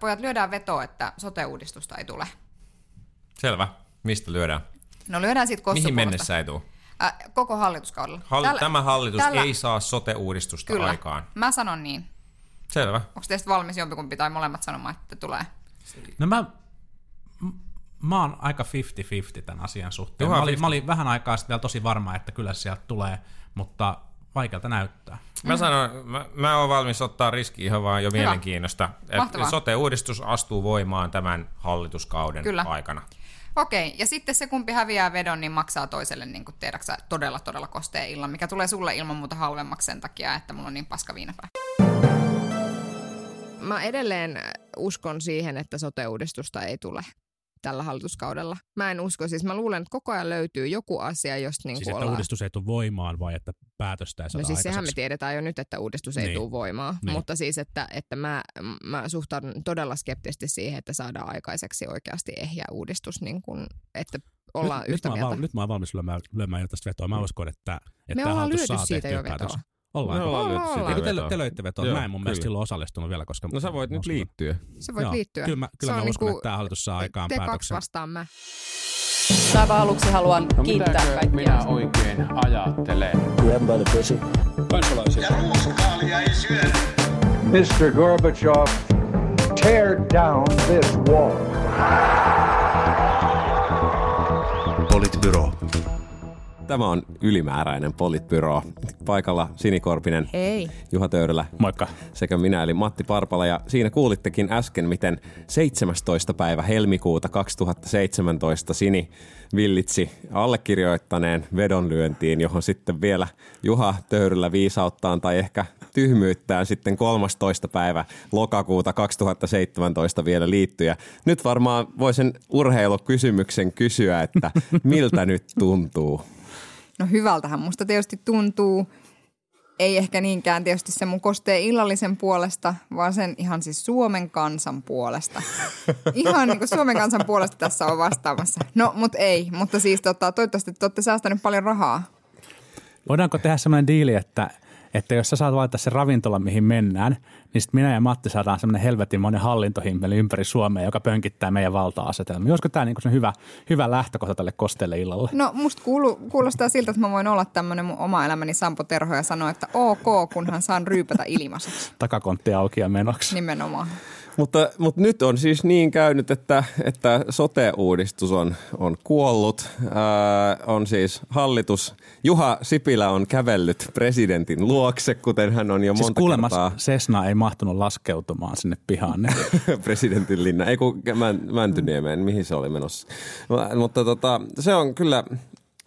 Pojat, lyödään veto, että sote-uudistusta ei tule. Selvä. Mistä lyödään? No lyödään siitä Mihin mennessä ei tule? Äh, koko hallituskaudella. Hall- tämä hallitus tällä- ei saa sote-uudistusta Kyllä. aikaan. Mä sanon niin. Selvä. Onko teistä valmis jompikumpi tai molemmat sanomaan, että tulee? No mä, m- mä oon aika 50-50 tämän asian suhteen. Juha Mä olin, 50. mä olin vähän aikaa sitten vielä tosi varma, että kyllä se sieltä tulee, mutta vaikealta näyttää. Mä sanon, mä, mä oon valmis ottaa riski ihan vaan jo mielenkiinnosta. Mahtavaa. Että sote-uudistus astuu voimaan tämän hallituskauden Kyllä. aikana. Okei, ja sitten se kumpi häviää vedon, niin maksaa toiselle niin kuin tiedäksä, todella todella kosteen illan, mikä tulee sulle ilman muuta halvemmaksi sen takia, että mulla on niin paska viinapää. Mä edelleen uskon siihen, että sote-uudistusta ei tule tällä hallituskaudella. Mä en usko, siis mä luulen, että koko ajan löytyy joku asia, josta niin Siis että ollaan... uudistus ei tule voimaan vai että päätöstä ei saada No siis sehän me tiedetään jo nyt, että uudistus ei Niin. tule voimaan, Niin. mutta siis, että, että mä, mä suhtaudun todella skeptisesti siihen, että saadaan aikaiseksi oikeasti ehjä uudistus, niin kuin, että ollaan nyt, yhtä nyt, mä mieltä. oon, val- nyt mä oon valmis lyömään, lyömään jo tästä vetoa. Mä uskon, että, että Me ollaan lyöty saa siitä jo vetoa. päätöksen. Ollaan. Me ollaan lyöty Ollaan. sitä Eikö te, vetoa. te löitte vetoa? Joo, Mä en mun mielestä kyllä. silloin osallistunut vielä, koska... No sä voit mä nyt liittyä. Se voit Joo, liittyä. Kyllä mä, kyllä mä on uskon, niinku- että tämä hallitus saa aikaan te kaksi päätöksen. vastaan mä. Aivan aluksi haluan No kiittää mitäkö kaikkia. minä oikein ajattelen? Mr. Gorbachev, tear down this wall. Politbyro. Tämä on ylimääräinen politbyro. Paikalla Sinikorpinen, Hei. Juha Töyrylä Moikka. sekä minä eli Matti Parpala. Ja siinä kuulittekin äsken, miten 17. päivä helmikuuta 2017 Sini villitsi allekirjoittaneen vedonlyöntiin, johon sitten vielä Juha Töyrylä viisauttaan tai ehkä tyhmyyttään sitten 13. päivä lokakuuta 2017 vielä liittyy. Ja nyt varmaan voisin urheilukysymyksen kysyä, että miltä nyt tuntuu? No hyvältähän musta tietysti tuntuu. Ei ehkä niinkään tietysti se mun kosteen illallisen puolesta, vaan sen ihan siis Suomen kansan puolesta. Ihan niin kuin Suomen kansan puolesta tässä on vastaamassa. No, mutta ei. Mutta siis tota, toivottavasti te olette säästänyt paljon rahaa. Voidaanko tehdä sellainen diili, että, että jos sä saat valita se ravintola, mihin mennään, niin sitten minä ja Matti saadaan semmoinen helvetinmoinen hallintohimmeli ympäri Suomea, joka pönkittää meidän valta-asetelmia. Olisiko tämä niinku hyvä, hyvä lähtökohta tälle kosteelle illalle? No musta kuulu, kuulostaa siltä, että mä voin olla tämmöinen mun oma elämäni Sampo Terho ja sanoa, että ok, kunhan saan ryypätä ilmaiseksi. Takakontti auki ja menoksi. Nimenomaan. Mutta, mutta nyt on siis niin käynyt, että, että sote-uudistus on, on kuollut. Ää, on siis hallitus. Juha Sipilä on kävellyt presidentin luokse, kuten hän on jo Siis monta kuulemma kertaa Cessna ei mahtunut laskeutumaan sinne pihaan. presidentin linna. Ei kun Män- Mäntyniemeen, mihin se oli menossa. Mutta- Mutta tota, se on kyllä...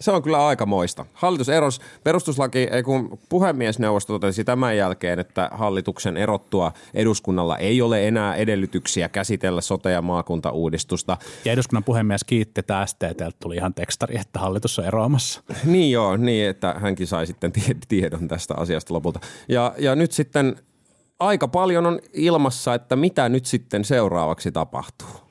Se on kyllä aika moista. Hallitus eros, perustuslaki, ei kun puhemiesneuvosto totesi tämän jälkeen, että hallituksen erottua eduskunnalla ei ole enää edellytyksiä käsitellä sote- ja maakuntauudistusta. Ja eduskunnan puhemies kiitti, että STTltä tuli ihan tekstari, että hallitus on eroamassa. Niin joo, niin että hänkin sai sitten tie- tiedon tästä asiasta lopulta. Ja, ja nyt sitten aika paljon on ilmassa, että mitä nyt sitten seuraavaksi tapahtuu.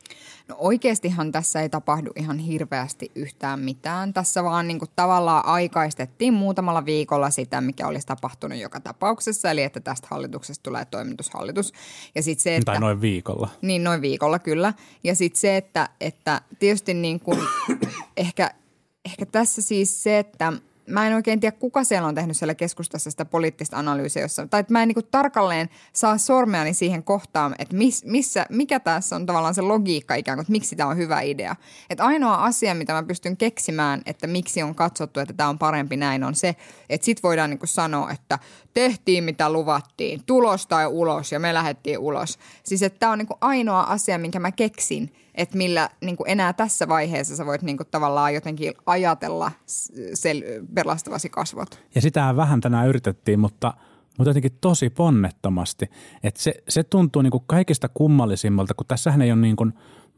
No oikeastihan tässä ei tapahdu ihan hirveästi yhtään mitään. Tässä vaan niin kuin tavallaan aikaistettiin muutamalla viikolla sitä, mikä olisi tapahtunut joka tapauksessa. Eli että tästä hallituksesta tulee toimitushallitus. Ja sitten se, että... Tai noin viikolla. Niin, noin viikolla kyllä. Ja sitten se, että, että tietysti niin kuin, ehkä, ehkä tässä siis se, että mä en oikein tiedä, kuka siellä on tehnyt siellä keskustassa sitä poliittista analyysiä, jossa, tai että mä en niin tarkalleen saa sormeani siihen kohtaan, että miss, missä, mikä tässä on tavallaan se logiikka ikään kuin, että miksi tämä on hyvä idea. Että ainoa asia, mitä mä pystyn keksimään, että miksi on katsottu, että tämä on parempi näin, on se, että sit voidaan niin sanoa, että tehtiin mitä luvattiin, tulos tai ulos ja me lähdettiin ulos. Siis että tämä on niin ainoa asia, minkä mä keksin, että millä niin kuin enää tässä vaiheessa sä voit niin kuin tavallaan jotenkin ajatella sel- pelastavasi kasvot. Ja sitähän vähän tänään yritettiin, mutta, mutta jotenkin tosi ponnettomasti. Että se, se tuntuu niin kuin kaikista kummallisimmalta, kun tässähän ei ole niin kuin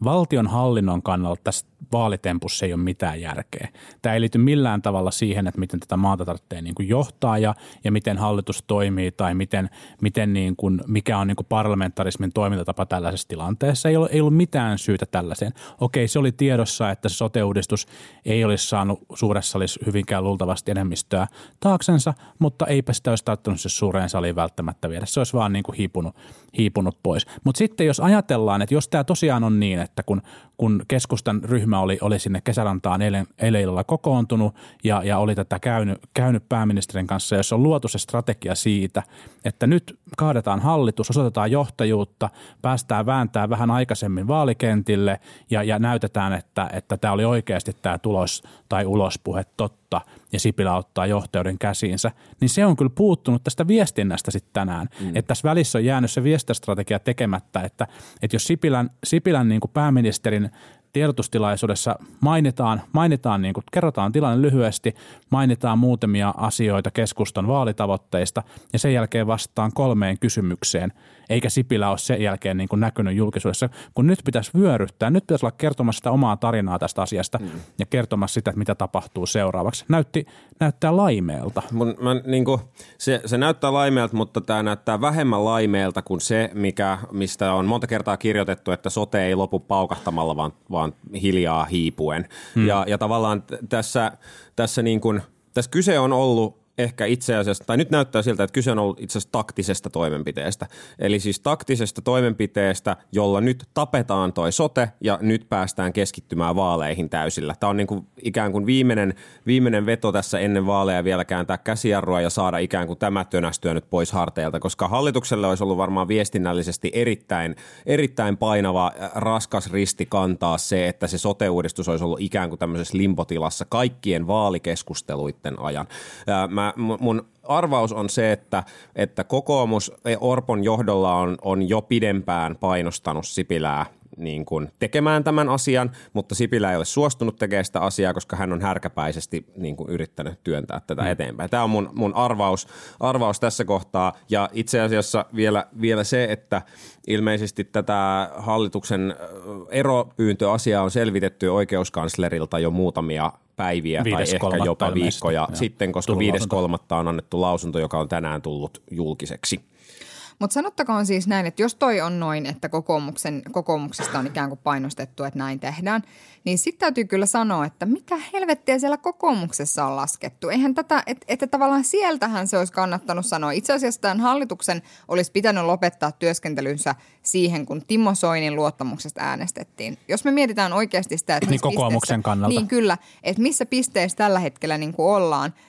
valtion hallinnon kannalta tässä vaalitempussa ei ole mitään järkeä. Tämä ei liity millään tavalla siihen, että miten tätä maata tarvitsee niin kuin johtaa ja, ja miten hallitus toimii tai miten, miten niin kuin, mikä on niin kuin parlamentarismin toimintatapa tällaisessa tilanteessa. Ei ollut, ei ollut mitään syytä tällaiseen. Okei, se oli tiedossa, että se sote-uudistus ei olisi saanut suuressa salissa hyvinkään luultavasti enemmistöä taaksensa, mutta eipä sitä olisi tarttunut se suureen saliin välttämättä viedä. Se olisi vaan niin kuin hiipunut, hiipunut pois. Mutta sitten jos ajatellaan, että jos tämä tosiaan on niin, että kun, kun keskustan ryhmä oli, oli sinne kesärantaan eilen, eilen illalla kokoontunut ja, ja oli tätä käynyt, käynyt pääministerin kanssa, jos on luotu se strategia siitä, että nyt kaadetaan hallitus, osoitetaan johtajuutta, päästään vääntää vähän aikaisemmin vaalikentille ja, ja näytetään, että, että tämä oli oikeasti tämä tulos tai ulospuhe totta ja Sipilä ottaa johtajuuden käsiinsä, niin se on kyllä puuttunut tästä viestinnästä sitten tänään. Mm. Että tässä välissä on jäänyt se viestintästrategia tekemättä, että, että jos Sipilän, Sipilän niin kuin pääministerin tiedotustilaisuudessa mainitaan, mainitaan niin kuin, kerrotaan tilanne lyhyesti, mainitaan muutamia asioita keskustan vaalitavoitteista ja sen jälkeen vastaan kolmeen kysymykseen, eikä Sipilä ole sen jälkeen niin kuin näkynyt julkisuudessa, kun nyt pitäisi vyöryttää, nyt pitäisi olla kertomassa sitä omaa tarinaa tästä asiasta mm. ja kertomassa sitä, että mitä tapahtuu seuraavaksi. Näytti, näyttää laimeelta. Mun, mä, niin kuin, se, se näyttää laimeelta, mutta tämä näyttää vähemmän laimeelta kuin se, mikä, mistä on monta kertaa kirjoitettu, että sote ei lopu paukahtamalla, vaan, vaan hiljaa hiipuen. Hmm. Ja, ja tavallaan tässä, tässä, niin kuin, tässä kyse on ollut ehkä itse asiassa, tai nyt näyttää siltä, että kyse on ollut itse asiassa taktisesta toimenpiteestä. Eli siis taktisesta toimenpiteestä, jolla nyt tapetaan toi sote ja nyt päästään keskittymään vaaleihin täysillä. Tämä on niin kuin ikään kuin viimeinen, viimeinen veto tässä ennen vaaleja vielä kääntää käsijarrua ja saada ikään kuin tämä tönästyä nyt pois harteilta, koska hallitukselle olisi ollut varmaan viestinnällisesti erittäin, erittäin painava, äh, raskas risti kantaa se, että se sote-uudistus olisi ollut ikään kuin tämmöisessä limpotilassa kaikkien vaalikeskusteluiden ajan. Mä mä, mun arvaus on se, että, että kokoomus Orpon johdolla on, on jo pidempään painostanut Sipilää niin kuin tekemään tämän asian, mutta Sipilä ei ole suostunut tekemään sitä asiaa, koska hän on härkäpäisesti niin kuin yrittänyt työntää tätä mm. eteenpäin. Tämä on mun, mun arvaus, arvaus tässä kohtaa ja itse asiassa vielä, vielä se, että ilmeisesti tätä hallituksen eropyyntöasiaa on selvitetty oikeuskanslerilta jo muutamia päiviä tai ehkä jopa viikkoja sitten, koska 5.3. on annettu lausunto, joka on tänään tullut julkiseksi. Mutta sanottakoon siis näin, että jos toi on noin, että kokoomuksen, kokoomuksesta on ikään kuin painostettu, että näin tehdään, niin sitten täytyy kyllä sanoa, että mitä helvettiä siellä kokoomuksessa on laskettu. Eihän tätä, että, että tavallaan sieltähän se olisi kannattanut sanoa. Itse asiassa tämän hallituksen olisi pitänyt lopettaa työskentelynsä siihen, kun Timo Soinin luottamuksesta äänestettiin. Jos me mietitään oikeasti sitä, että... Niin kokoomuksen kannalta. Niin kyllä, että missä pisteessä tällä hetkellä niin kuin ollaan –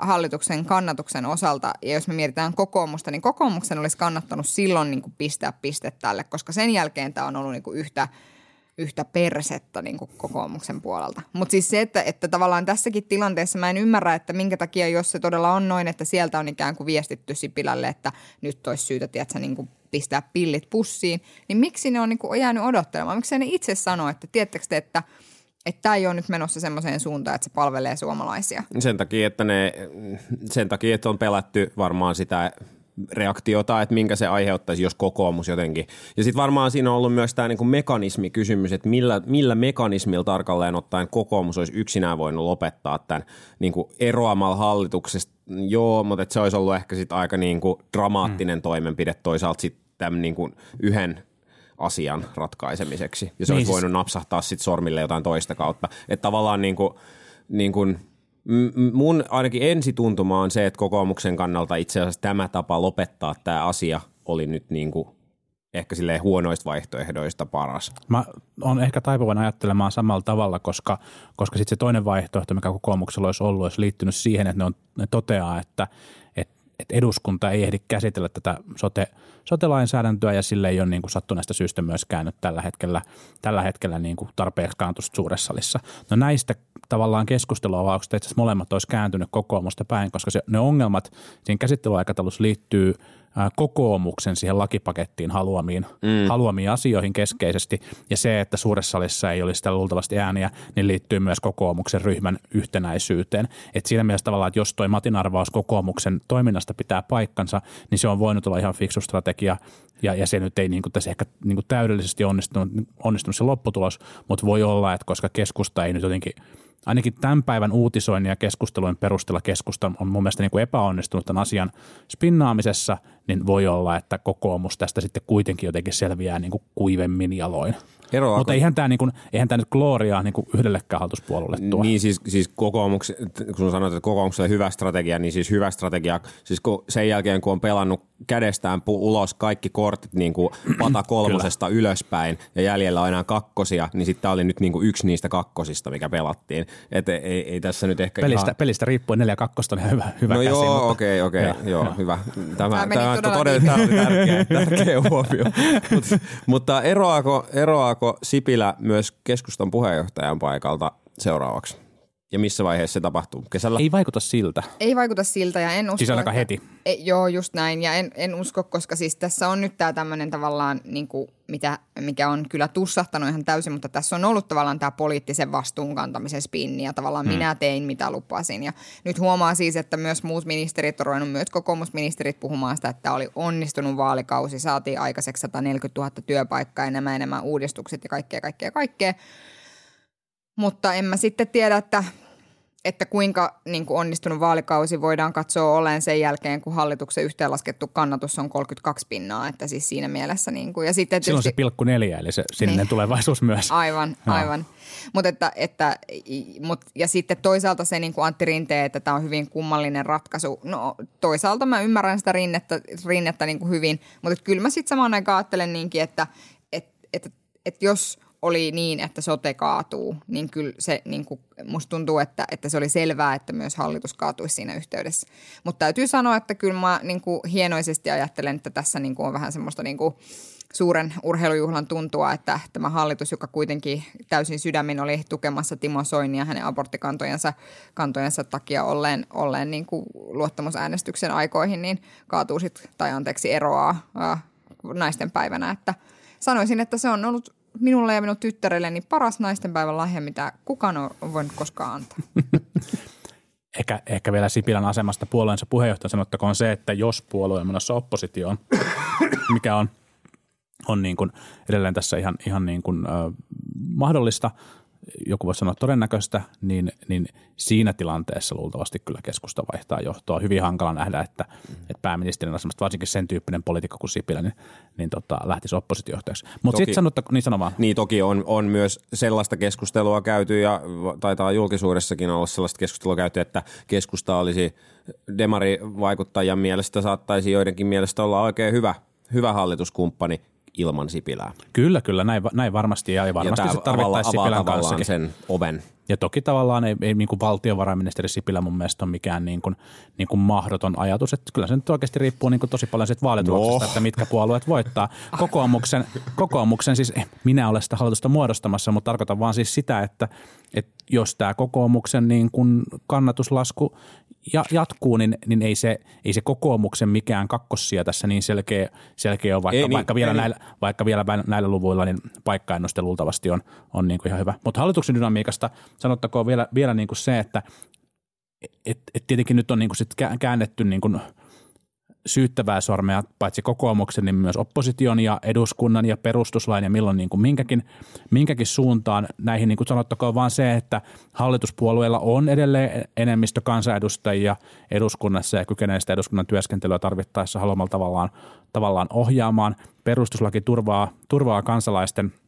hallituksen kannatuksen osalta, ja jos me mietitään kokoomusta, niin kokoomuksen olisi kannattanut silloin niin kuin pistää piste tälle, koska sen jälkeen tämä on ollut niin kuin yhtä, yhtä persettä niin kuin kokoomuksen puolelta. Mutta siis se, että, että tavallaan tässäkin tilanteessa mä en ymmärrä, että minkä takia, jos se todella on noin, että sieltä on ikään kuin viestitty Sipilälle, että nyt olisi syytä, tiedätkö, niin kuin pistää pillit pussiin, niin miksi ne on niin kuin jäänyt odottelemaan? Miksi ne itse sanoo, että tiedättekö te, että – että tämä ei ole nyt menossa semmoiseen suuntaan, että se palvelee suomalaisia. Sen takia, että, ne, sen takia, että on pelätty varmaan sitä reaktiota, että minkä se aiheuttaisi, jos kokoomus jotenkin. Ja sitten varmaan siinä on ollut myös tämä niinku mekanismikysymys, että millä, millä mekanismilla tarkalleen ottaen kokoomus olisi yksinään voinut lopettaa tämän niinku eroamalla hallituksesta. Joo, mutta se olisi ollut ehkä sitten aika niinku dramaattinen mm. toimenpide toisaalta sitten tämän niinku yhden asian ratkaisemiseksi. Ja se niin olisi siis... voinut napsahtaa sitten sormille jotain toista kautta. Että tavallaan niin kuin, niin kuin, mun ainakin ensituntuma on se, että kokoomuksen kannalta itse asiassa tämä tapa lopettaa tämä asia oli nyt niin kuin ehkä silleen huonoista vaihtoehdoista paras. Mä on ehkä taipuvan ajattelemaan samalla tavalla, koska, koska sitten se toinen vaihtoehto, mikä kokoomuksella olisi ollut, olisi liittynyt siihen, että ne, on, ne toteaa, että, että eduskunta ei ehdi käsitellä tätä sote, sote-lainsäädäntöä ja sille ei ole niin kuin sattuneesta syystä myöskään nyt tällä hetkellä, tällä hetkellä niin kuin tarpeeksi kantusta suuressa salissa. No näistä tavallaan keskusteluavauksista itse asiassa molemmat olisi kääntynyt kokoomusta päin, koska se, ne ongelmat siinä käsittelyaikataulussa liittyy kokoomuksen siihen lakipakettiin haluamiin, mm. haluamiin asioihin keskeisesti. Ja se, että suuressa salissa ei olisi sitä luultavasti ääniä, niin liittyy myös kokoomuksen ryhmän yhtenäisyyteen. Et siinä mielessä tavallaan, että jos toi Matin arvaus kokoomuksen toiminnasta pitää paikkansa, niin se on voinut olla ihan fiksu strategia ja, ja se nyt ei niin kuin tässä ehkä niin kuin täydellisesti onnistunut, onnistunut se lopputulos, mutta voi olla, että koska keskusta ei nyt jotenkin ainakin tämän päivän uutisoinnin ja keskustelujen perusteella keskusta on mun mielestä niin kuin epäonnistunut tämän asian spinnaamisessa, niin voi olla, että kokoomus tästä sitten kuitenkin jotenkin selviää niin kuin kuivemmin jaloin. Eroako- Mutta eihän tämä, niin kuin, eihän tämä nyt gloriaa niin kuin yhdellekään hallituspuolueelle tuo. Niin siis, siis kokoomuks, kun sanoit, että kokoomuksella hyvä strategia, niin siis hyvä strategia, siis kun sen jälkeen kun on pelannut kädestään pu- ulos kaikki kortit niin kuin pata kolmosesta ylöspäin ja jäljellä on enää kakkosia, niin sitten tämä oli nyt niin kuin yksi niistä kakkosista, mikä pelattiin. Et ei, ei, tässä nyt ehkä Pelistä, ihan... pelistä riippuen 4 2 on ihan hyvä, hyvä No käsi, joo, mutta- okei, okei, Joo, joo, joo. hyvä. Tämä, Tämä tämä, todella todella, tämä oli tärkeä, tärkeä huomio. Mut, mutta eroaako, eroaako Sipilä myös keskustan puheenjohtajan paikalta seuraavaksi? Ja missä vaiheessa se tapahtuu? Kesällä? Ei vaikuta siltä. Ei vaikuta siltä ja en usko, Siis ainakaan että- heti. Ei, joo, just näin. Ja en, en usko, koska siis tässä on nyt tämä tämmöinen tavallaan, niin kuin, mitä, mikä on kyllä tussahtanut ihan täysin, mutta tässä on ollut tavallaan tämä poliittisen vastuun kantamisen spinni ja tavallaan hmm. minä tein, mitä lupasin. Ja nyt huomaa siis, että myös muut ministerit on ruvennut, myös kokoomusministerit puhumaan sitä, että oli onnistunut vaalikausi, saatiin aikaiseksi 140 000 työpaikkaa ja nämä enemmän uudistukset ja kaikkea, kaikkea, kaikkea. Mutta en mä sitten tiedä, että, että kuinka niin kuin onnistunut vaalikausi voidaan katsoa olleen sen jälkeen, kun hallituksen yhteenlaskettu kannatus on 32 pinnaa. Että siis siinä mielessä. Niin kuin, ja sitten Silloin se tietysti- pilkku neljä, eli se sininen Niin. tulevaisuus myös. Aivan, Joo. aivan. Mut että, että, mut, ja sitten toisaalta se niin kuin Antti Rinteen, että tämä on hyvin kummallinen ratkaisu. No toisaalta mä ymmärrän sitä rinnettä, rinnettä niin kuin hyvin, mutta kyllä mä sitten samaan aikaan ajattelen niinkin, että et, et, et jos oli niin, että sote kaatuu, niin kyllä se niin kuin, musta tuntuu, että, että se oli selvää, että myös hallitus kaatuisi siinä yhteydessä. Mutta täytyy sanoa, että kyllä mä niin kuin hienoisesti ajattelen, että tässä niin kuin on vähän semmoista niin kuin suuren urheilujuhlan tuntua, että tämä hallitus, joka kuitenkin täysin sydämin oli tukemassa Timo Soinia hänen aborttikantojensa kantojensa takia olleen, olleen niin kuin luottamusäänestyksen aikoihin, niin kaatuu sit, tai anteeksi eroaa naisten päivänä. Että sanoisin, että se on ollut minulle ja minun tyttärelleni paras naisten päivän lahja, mitä kukaan on voinut koskaan antaa. ehkä, ehkä vielä Sipilän asemasta puolueensa puheenjohtajan sanottakoon se, että jos puolue on menossa oppositioon, mikä on, on niin kuin edelleen tässä ihan, ihan niin kuin, ö, mahdollista, joku voisi sanoa todennäköistä, niin, niin siinä tilanteessa luultavasti kyllä keskusta vaihtaa johtoa. Hyvin hankala nähdä, että, että pääministerin asemasta varsinkin sen tyyppinen poliitikko kuin Sipilä, niin, niin tota, lähtisi oppositiohtajaksi. Mutta sitten sanottakoon, niin sano vaan. Niin toki on, on myös sellaista keskustelua käyty ja taitaa julkisuudessakin olla sellaista keskustelua käyty, että keskusta olisi demarivaikuttajan mielestä saattaisi joidenkin mielestä olla oikein hyvä, hyvä hallituskumppani ilman Sipilää. Kyllä, kyllä, näin, näin varmasti ja varmasti ja se avaa, avaa Sipilän kanssakin. sen oven. Ja toki tavallaan ei, ei niin kuin valtiovarainministeri Sipilä mun mielestä ole mikään niin kuin, niin kuin mahdoton ajatus. Että kyllä se nyt oikeasti riippuu niin kuin tosi paljon siitä vaalituloksesta, No. että mitkä puolueet voittaa. Kokoomuksen, kokoomuksen siis, eh, minä olen sitä hallitusta muodostamassa, mutta tarkoitan vaan siis sitä, että, että jos tämä kokoomuksen niin kuin kannatuslasku ja, jatkuu, niin, niin ei, se, ei se kokoomuksen mikään kakkossia tässä niin selkeä, selkeä ole, vaikka, Ei niin, vaikka, vielä ei niin. näillä, vaikka vielä näillä luvuilla niin paikkaennuste luultavasti on, on niin kuin ihan hyvä. Mutta hallituksen dynamiikasta sanottakoon vielä, vielä niin kuin se, että et, et tietenkin nyt on niin kuin sit kä- käännetty niin kuin syyttävää sormea paitsi kokoomuksen, niin myös opposition ja eduskunnan ja perustuslain ja milloin niin kuin minkäkin, minkäkin suuntaan näihin niin kuin sanottakoon vaan se, että hallituspuolueilla on edelleen enemmistö kansanedustajia eduskunnassa ja kykenee sitä eduskunnan työskentelyä tarvittaessa haluamalla tavallaan, tavallaan ohjaamaan. Perustuslaki turvaa, turvaa kansalaisten –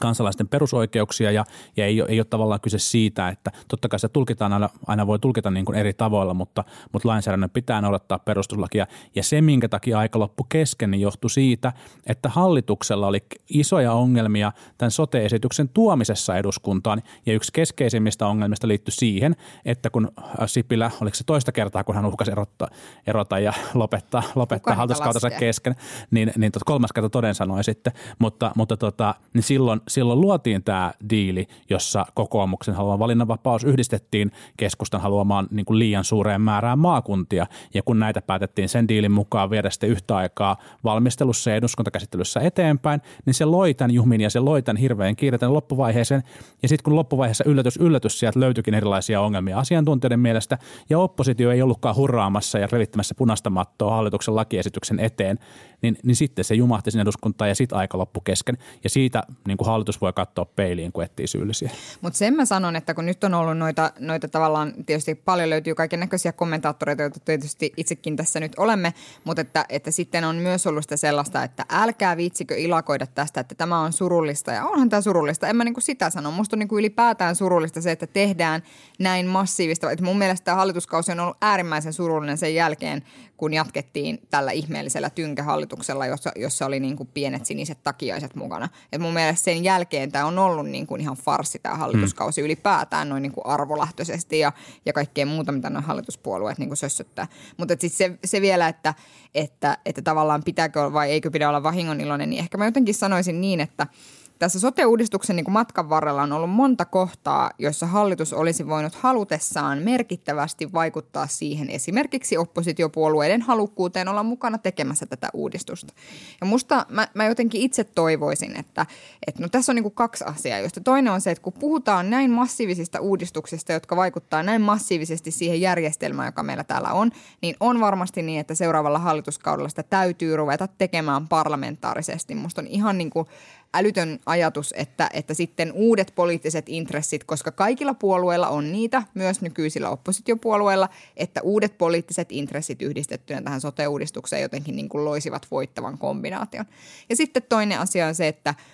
kansalaisten perusoikeuksia ja, ja ei, ei ole tavallaan kyse siitä, että totta kai se tulkitaan aina, aina voi tulkita niin kuin eri tavoilla, mutta, mutta lainsäädännön pitää noudattaa perustuslakia. Ja se, minkä takia aika loppu kesken, niin johtui siitä, että hallituksella oli isoja ongelmia tämän sote-esityksen tuomisessa eduskuntaan. Ja yksi keskeisimmistä ongelmista liittyi siihen, että kun Sipilä, oliko se toista kertaa, kun hän uhkasi erottaa, erota ja lopettaa, lopettaa hallituskautensa kesken, niin, niin kolmas kerta toden sanoi sitten, mutta, mutta tota, niin silloin silloin luotiin tämä diili, jossa kokoomuksen haluama valinnanvapaus yhdistettiin keskustan haluamaan niin kuin liian suureen määrään maakuntia. Ja kun näitä päätettiin sen diilin mukaan viedä sitten yhtä aikaa valmistelussa ja eduskuntakäsittelyssä eteenpäin, niin se loi tämän juhmin ja se loi tämän hirveän kiireten loppuvaiheeseen. Ja sitten kun loppuvaiheessa yllätys, yllätys, sieltä löytyikin erilaisia ongelmia asiantuntijoiden mielestä, ja oppositio ei ollutkaan hurraamassa ja revittämässä punaista mattoa hallituksen lakiesityksen eteen, niin, niin sitten se jumahti sinne eduskuntaan ja sitten aika loppu kesken. Ja siitä niin kuin hallitus voi katsoa peiliin, kun etsii syyllisiä. Mutta sen mä sanon, että kun nyt on ollut noita, noita tavallaan, tietysti paljon löytyy kaiken näköisiä kommentaattoreita, joita tietysti itsekin tässä nyt olemme, mutta että, että sitten on myös ollut sitä sellaista, että älkää viitsikö ilakoida tästä, että tämä on surullista ja onhan tämä surullista. En mä niin kuin sitä sano. Musta on niin kuin ylipäätään surullista se, että tehdään näin massiivista. Että mun mielestä tämä hallituskausi on ollut äärimmäisen surullinen sen jälkeen, kun jatkettiin tällä ihmeellisellä tynkähallituksella, jossa, jossa oli niin kuin pienet siniset takiaiset mukana. Et mun mielestä sen jälkeen tämä on ollut niin kuin ihan farsi tämä hallituskausi mm. ylipäätään noin niin kuin arvolähtöisesti ja, ja kaikkea muuta, mitä nuo hallituspuolueet niin kuin sössöttää. Mutta sitten se, se vielä, että, että, että tavallaan pitääkö vai eikö pidä olla vahingoniloinen, niin ehkä mä jotenkin sanoisin niin, että – tässä sote-uudistuksen niin matkan varrella on ollut monta kohtaa, joissa hallitus olisi voinut halutessaan merkittävästi vaikuttaa siihen esimerkiksi oppositiopuolueiden halukkuuteen olla mukana tekemässä tätä uudistusta. Ja musta mä, mä jotenkin itse toivoisin, että, että no tässä on niin kaksi asiaa, joista toinen on se, että kun puhutaan näin massiivisista uudistuksista, jotka vaikuttaa näin massiivisesti siihen järjestelmään, joka meillä täällä on, niin on varmasti niin, että seuraavalla hallituskaudella sitä täytyy ruveta tekemään parlamentaarisesti. Musta on ihan niin kuin älytön ajatus, että, että sitten uudet poliittiset intressit, koska kaikilla puolueilla on niitä, myös nykyisillä oppositiopuolueilla, että uudet poliittiset intressit yhdistettynä tähän sote-uudistukseen jotenkin niin kuin loisivat voittavan kombinaation. Ja sitten toinen asia on se, että –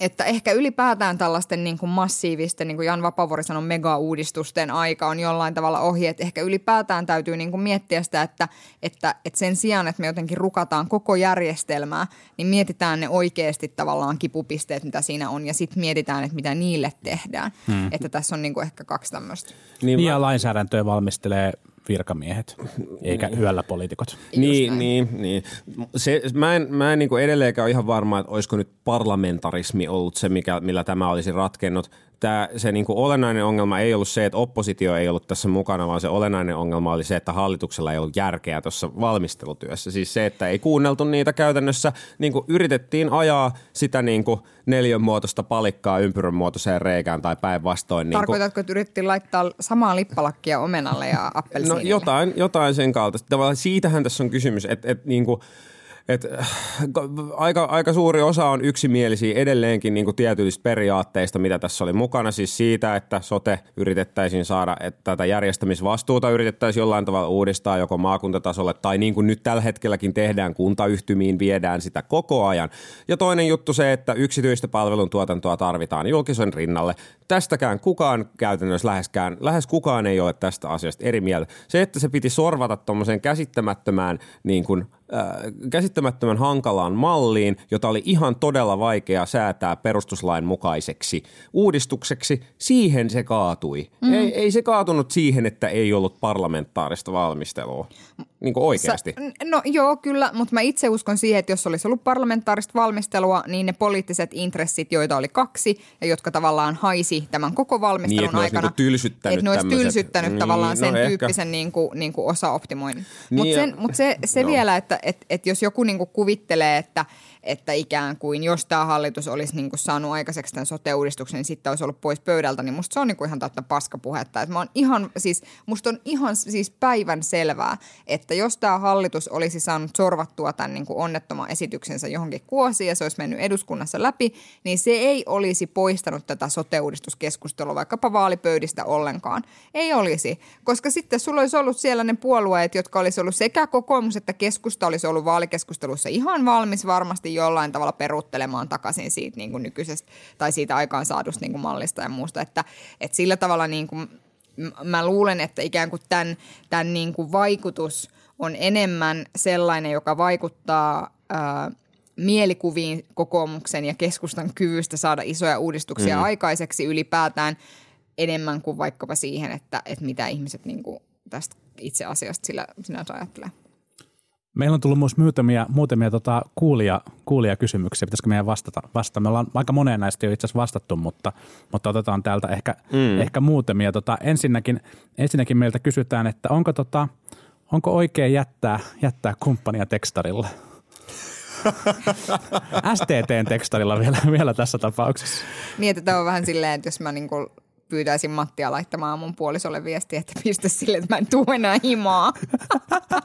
että ehkä ylipäätään tällaisten niin kuin massiivisten, niin kuin Jan Vapavori sanoi, mega-uudistusten aika on jollain tavalla ohi. Että ehkä ylipäätään täytyy niin kuin miettiä sitä, että, että, että sen sijaan, että me jotenkin rukataan koko järjestelmää, niin mietitään ne oikeasti tavallaan kipupisteet, mitä siinä on, ja sitten mietitään, että mitä niille tehdään. Hmm. Että tässä on niin kuin ehkä kaksi tämmöistä. Niin, ja lainsäädäntöä valmistelee virkamiehet, eikä yöllä poliitikot. Niin, niin, niin. Se, mä en, mä en niin kuin edelleenkään ole ihan varma, että olisiko nyt parlamentarismi ollut se, mikä, millä tämä olisi ratkennut tämä, se niin kuin olennainen ongelma ei ollut se, että oppositio ei ollut tässä mukana, vaan se olennainen ongelma oli se, että hallituksella ei ollut järkeä tuossa valmistelutyössä. Siis se, että ei kuunneltu niitä käytännössä, niin kuin yritettiin ajaa sitä niin kuin neljön muotoista palikkaa ympyrän muotoiseen reikään tai päinvastoin. Niin Tarkoitatko, että yritettiin laittaa samaa lippalakkia omenalle ja appelsiinille? No jotain, jotain sen kaltaista. Tavallaan siitähän tässä on kysymys, että, että niin kuin – et, äh, aika, aika suuri osa on yksimielisiä edelleenkin niin tietyistä periaatteista, mitä tässä oli mukana. Siis siitä, että sote yritettäisiin saada, että tätä järjestämisvastuuta yritettäisiin jollain tavalla uudistaa joko maakuntatasolle tai niin kuin nyt tällä hetkelläkin tehdään kuntayhtymiin, viedään sitä koko ajan. Ja toinen juttu se, että yksityistä palveluntuotantoa tarvitaan julkisen rinnalle. Tästäkään kukaan käytännössä läheskään, lähes kukaan ei ole tästä asiasta eri mieltä. Se, että se piti sorvata tuommoiseen käsittämättömään niin kuin käsittämättömän hankalaan malliin, jota oli ihan todella vaikea säätää perustuslain mukaiseksi uudistukseksi. Siihen se kaatui. Mm. Ei, ei se kaatunut siihen, että ei ollut parlamentaarista valmistelua. Niin kuin oikeasti. Sä, no joo, kyllä, mutta mä itse uskon siihen, että jos olisi ollut parlamentaarista valmistelua, niin ne poliittiset intressit, joita oli kaksi ja jotka tavallaan haisi tämän koko valmistelun niin, että aikana. Niinku tylsyttänyt että ne olisi tylsyttänyt niin, tavallaan no sen no tyyppisen niin kuin, niin kuin osaoptimoinnin. Mutta Niin, mut se, se no. vielä, että et, et jos joku niin kuin kuvittelee, että – että ikään kuin jos tämä hallitus olisi niin kuin saanut aikaiseksi tämän sote-uudistuksen, niin sitten olisi ollut pois pöydältä, niin musta se on niin kuin ihan täyttä paskapuhetta. Että mä oon ihan, siis, musta on ihan siis päivän selvää, että jos tämä hallitus olisi saanut sorvattua tämän niin kuin onnettoman esityksensä johonkin kuosiin ja se olisi mennyt eduskunnassa läpi, niin se ei olisi poistanut tätä sote-uudistuskeskustelua vaikkapa vaalipöydistä ollenkaan. Ei olisi, koska sitten sulla olisi ollut siellä ne puolueet, jotka olisi ollut sekä kokoomus että keskusta olisi ollut vaalikeskustelussa ihan valmis varmasti jollain tavalla peruuttelemaan takaisin siitä niin kuin nykyisestä tai siitä aikaansaadusta niin kuin mallista ja muusta. Että, että sillä tavalla niin kuin, mä luulen, että ikään kuin tämän, tämän niin kuin vaikutus on enemmän sellainen, joka vaikuttaa ää, mielikuviin kokoomuksen ja keskustan kyvystä saada isoja uudistuksia mm. aikaiseksi ylipäätään enemmän kuin vaikkapa siihen, että, että mitä ihmiset niin kuin tästä itse asiasta sillä sinänsä ajattelee. Meillä on tullut myös muutamia, muutamia tota, kuulia, kuulia kysymyksiä. Pitäisikö meidän vastata? vastata? Me ollaan aika moneen näistä jo itse asiassa vastattu, mutta, mutta otetaan täältä ehkä, mm. ehkä muutamia. Tota, ensinnäkin, ensinnäkin meiltä kysytään, että onko, tota, onko oikein jättää, jättää kumppania tekstarilla? STTn tekstarilla vielä, vielä tässä tapauksessa. Niin, että tämä on vähän silleen, että jos mä niinku pyytäisin Mattia laittamaan mun puolisolle viestiä, että pistä sille, että mä en tuu enää himaa.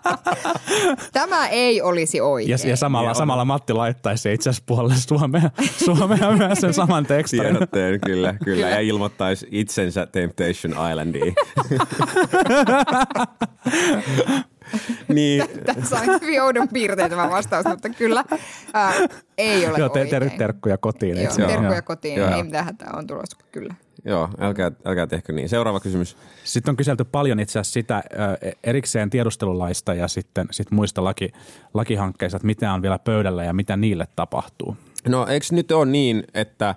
Tämä ei olisi oikein. Ja, ja samalla, samalla Matti laittaisi itse asiassa puolelle Suomea, Suomea myös sen saman tekstarin. Tiedotteen, kyllä, kyllä. Ja ilmoittaisi itsensä Temptation Islandiin. niin. Tässä on hyvin oudon piirteet tämä vastaus, mutta kyllä ää, ei ole Joo, te, oikein. ter- terkkuja kotiin. Joo, terkkuja kotiin. Joo. Ei mitään hätää on tulossa, kyllä. Joo, älkää, älkää tehkö niin. Seuraava kysymys. Sitten on kyselty paljon itse asiassa sitä erikseen tiedustelulaista ja sitten sit muista laki, lakihankkeista, että mitä on vielä pöydällä ja mitä niille tapahtuu. No eikö nyt ole niin, että äh,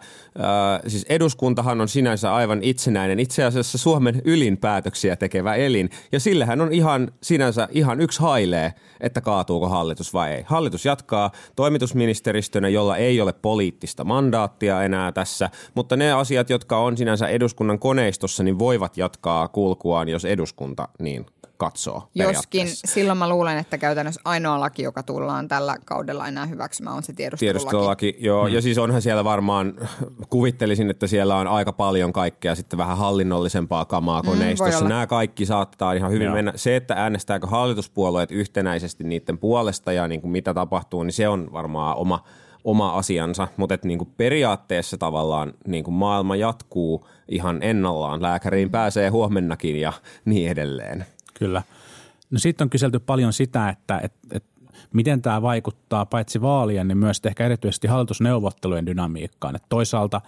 siis eduskuntahan on sinänsä aivan itsenäinen, itse asiassa Suomen ylin päätöksiä tekevä elin, ja sillähän on ihan sinänsä ihan yksi hailee, että kaatuuko hallitus vai ei. Hallitus jatkaa toimitusministeristönä, jolla ei ole poliittista mandaattia enää tässä, mutta ne asiat, jotka on sinänsä eduskunnan koneistossa, niin voivat jatkaa kulkuaan, jos eduskunta niin katsoo Joskin silloin mä luulen, että käytännössä ainoa laki, joka tullaan tällä kaudella enää hyväksymään, on se tiedustelulaki. Tiedustelulaki, joo. Hmm. Ja siis onhan siellä varmaan, kuvittelisin, että siellä on aika paljon kaikkea sitten vähän hallinnollisempaa kamaa voi koneistossa. olla. Nämä kaikki saattaa ihan hyvin Joo. mennä. Se, että äänestääkö hallituspuolueet yhtenäisesti niiden puolesta ja niin kuin mitä tapahtuu, niin se on varmaan oma, oma asiansa. Mutta niin kuin periaatteessa tavallaan niin kuin maailma jatkuu ihan ennallaan. Lääkäriin pääsee huomennakin ja niin edelleen. Kyllä. No sitten on kyselty paljon sitä, että, että, että miten tämä vaikuttaa paitsi vaalien, niin myös ehkä erityisesti hallitusneuvottelujen dynamiikkaan. Että toisaalta,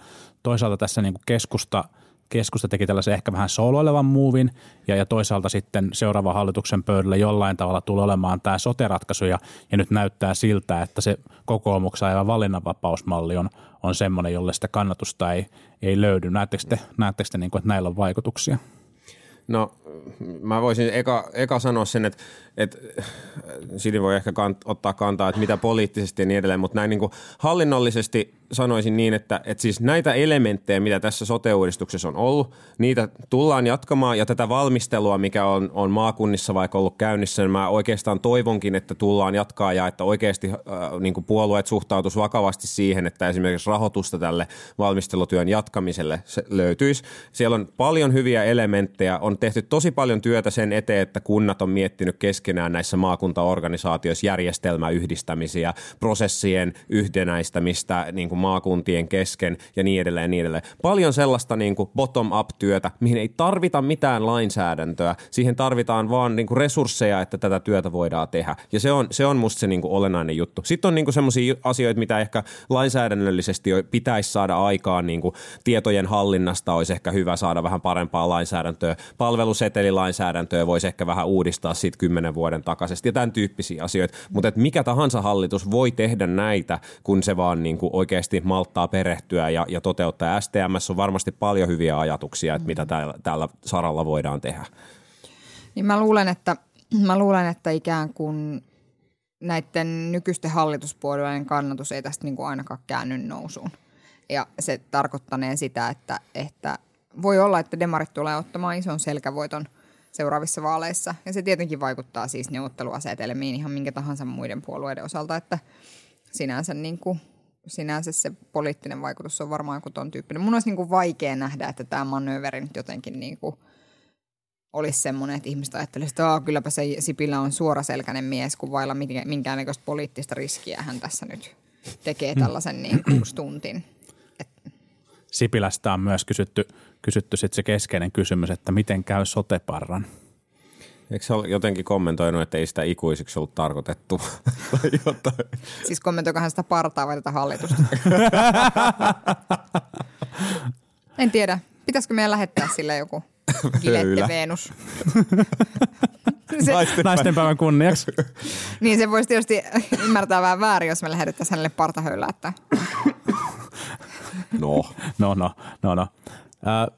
toisaalta tässä niin kuin keskusta, keskusta teki tällaisen ehkä vähän sooloilevan muuvin ja, ja toisaalta sitten seuraava hallituksen pöydällä jollain tavalla tulee olemaan tämä sote-ratkaisu ja, ja nyt näyttää siltä, että se kokoomuksen aivan valinnanvapausmalli on, on semmoinen, jolle sitä kannatusta ei, ei löydy. Näettekö te, näettekö te niin kuin, että näillä on vaikutuksia? No mä voisin eka, eka sanoa sen, että, että Sini voi ehkä kant, ottaa kantaa, että mitä poliittisesti ja niin edelleen, mutta näin niin kuin hallinnollisesti sanoisin niin, että, että siis näitä elementtejä, mitä tässä sote-uudistuksessa on ollut, niitä tullaan jatkamaan ja tätä valmistelua, mikä on, on maakunnissa vaikka ollut käynnissä, niin mä oikeastaan toivonkin, että tullaan jatkaa ja että oikeasti äh, niin puolueet suhtautus vakavasti siihen, että esimerkiksi rahoitusta tälle valmistelutyön jatkamiselle se löytyisi. Siellä on paljon hyviä elementtejä, on tehty tosi paljon työtä sen eteen, että kunnat on miettinyt keskenään näissä maakuntaorganisaatioissa järjestelmäyhdistämisiä, prosessien yhtenäistämistä niin kuin maakuntien kesken ja niin edelleen ja niin edelleen. Paljon sellaista niin kuin bottom-up-työtä, mihin ei tarvita mitään lainsäädäntöä, siihen tarvitaan vaan niin kuin resursseja, että tätä työtä voidaan tehdä. Ja se on, se on musta se niin kuin olennainen juttu. Sitten on niin kuin sellaisia asioita, mitä ehkä lainsäädännöllisesti pitäisi saada aikaan, niin kuin tietojen hallinnasta olisi ehkä hyvä saada vähän parempaa lainsäädäntöä. Palvelusetelilainsäädäntöä voisi ehkä vähän uudistaa siitä kymmenen vuoden takaisesti ja tämän tyyppisiä asioita. Mutta mikä tahansa hallitus voi tehdä näitä, kun se vaan niin kuin oikeasti malttaa perehtyä ja, ja toteuttaa. STMS on varmasti paljon hyviä ajatuksia, että mitä tällä, tällä saralla voidaan tehdä. Niin mä luulen, että, mä luulen, että ikään kuin näiden nykyisten hallituspuolueiden kannatus ei tästä niin kuin ainakaan käänny nousuun. Ja se tarkoittanee sitä, että, että voi olla, että demarit tulee ottamaan ison selkävoiton seuraavissa vaaleissa. Ja se tietenkin vaikuttaa siis neuvotteluasetelmiin ihan minkä tahansa muiden puolueiden osalta, että sinänsä, niin kuin, sinänsä se poliittinen vaikutus on varmaan joku ton tyyppinen. Mun olisi niin kuin vaikea nähdä, että tämä manööveri nyt jotenkin niin kuin olisi semmoinen, että ihmiset ajattelisivat, että kylläpä se Sipilä on suoraselkäinen mies, kun vailla minkä- minkäännäköistä poliittista riskiä hän tässä nyt tekee tällaisen niin kuin stuntin. Sipilästä on myös kysytty, kysytty sit se keskeinen kysymys, että miten käy soteparran. Eikö se ole jotenkin kommentoinut, että ei sitä ikuisiksi ollut tarkoitettu? Siis kommentoikohan sitä partaa vai tätä hallitusta? en tiedä. Pitäisikö meidän lähettää sille joku Gilette. Venus? se, Naisten päivän kunniaksi. niin se voisi tietysti ymmärtää vähän väärin, jos me lähetettäisiin hänelle partahöylä, että No. No, no, no, no. Ö,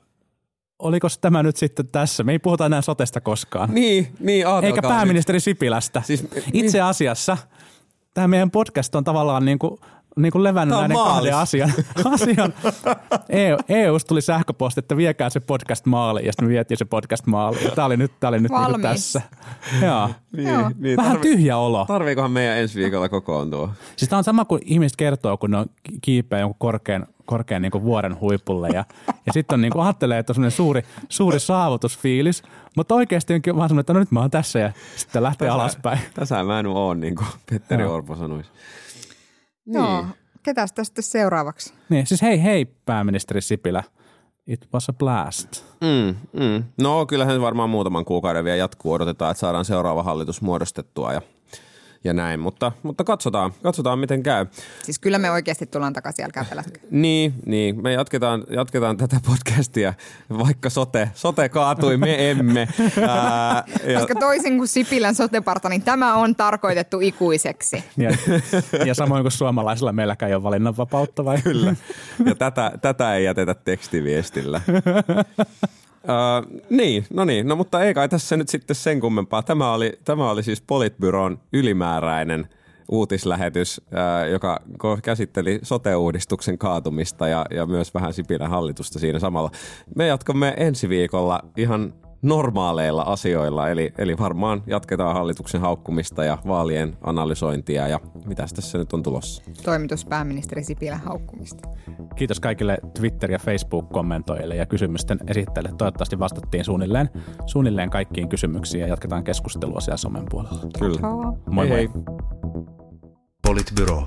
oliko tämä nyt sitten tässä? Me ei puhuta enää sotesta koskaan. Niin, niin Eikä nyt. pääministeri Sipilästä. Siis- Itse asiassa tämä meidän podcast on tavallaan niin kuin, niin kuin levännyt näiden maalis. kahden asian. asian. EU, EUsta tuli sähköposti, että viekää se podcast maaliin, ja sitten me vietiin se podcast maaliin. Ja Tämä oli nyt, tää oli nyt niin tässä. Joo. Niin, Joo. niin, Vähän tarvi- tyhjä olo. Tarviikohan meidän ensi viikolla kokoontua? Siis tämä on sama kuin ihmiset kertoo, kun ne on ki- kiipeä jonkun korkean, korkean niin kuin vuoren huipulle ja, ja sitten on niin kuin ajattelee, että on suuri, suuri saavutusfiilis, mutta oikeasti onkin vaan semmoinen, että no nyt mä oon tässä ja sitten lähtee alaspäin. Tässä mä en ole, niin kuin Petteri Joo. Orpo sanoisi. Joo. Ketäs tästä seuraavaksi? Niin, siis hei hei pääministeri Sipilä, it was a blast. Mm, mm. No kyllähän se varmaan muutaman kuukauden vielä jatkuu. Odotetaan, että saadaan seuraava hallitus muodostettua ja, ja näin. Mutta, mutta katsotaan, katsotaan, miten käy. Siis kyllä me oikeasti tullaan takaisin, älkää pelätkö. Niin, niin, me jatketaan, jatketaan tätä podcastia, vaikka sote, sote kaatui, me emme. Ää, ja, Koska toisin kuin Sipilän soteparta, niin tämä on tarkoitettu ikuiseksi. Ja, ja samoin kuin suomalaisilla meilläkään ei ole valinnanvapautta vai? Kyllä. Ja tätä, tätä ei jätetä tekstiviestillä. Uh, niin, no niin, no mutta ei kai tässä nyt sitten sen kummempaa. Tämä oli, tämä oli siis Politbyron ylimääräinen uutislähetys, ää, joka käsitteli sote-uudistuksen kaatumista ja, ja myös vähän Sipilän hallitusta siinä samalla. Me jatkamme ensi viikolla ihan normaaleilla asioilla, eli, eli varmaan jatketaan hallituksen haukkumista ja vaalien analysointia ja mitä tässä nyt on tulossa. Toimitus pääministeri Sipilän haukkumista. Kiitos kaikille Twitter- ja Facebook-kommentoijille ja kysymysten esittäjille. Toivottavasti vastattiin suunnilleen, suunnilleen kaikkiin kysymyksiin ja jatketaan keskustelua siellä somen puolella. Kyllä. Moi hei moi. hei. Politbyro.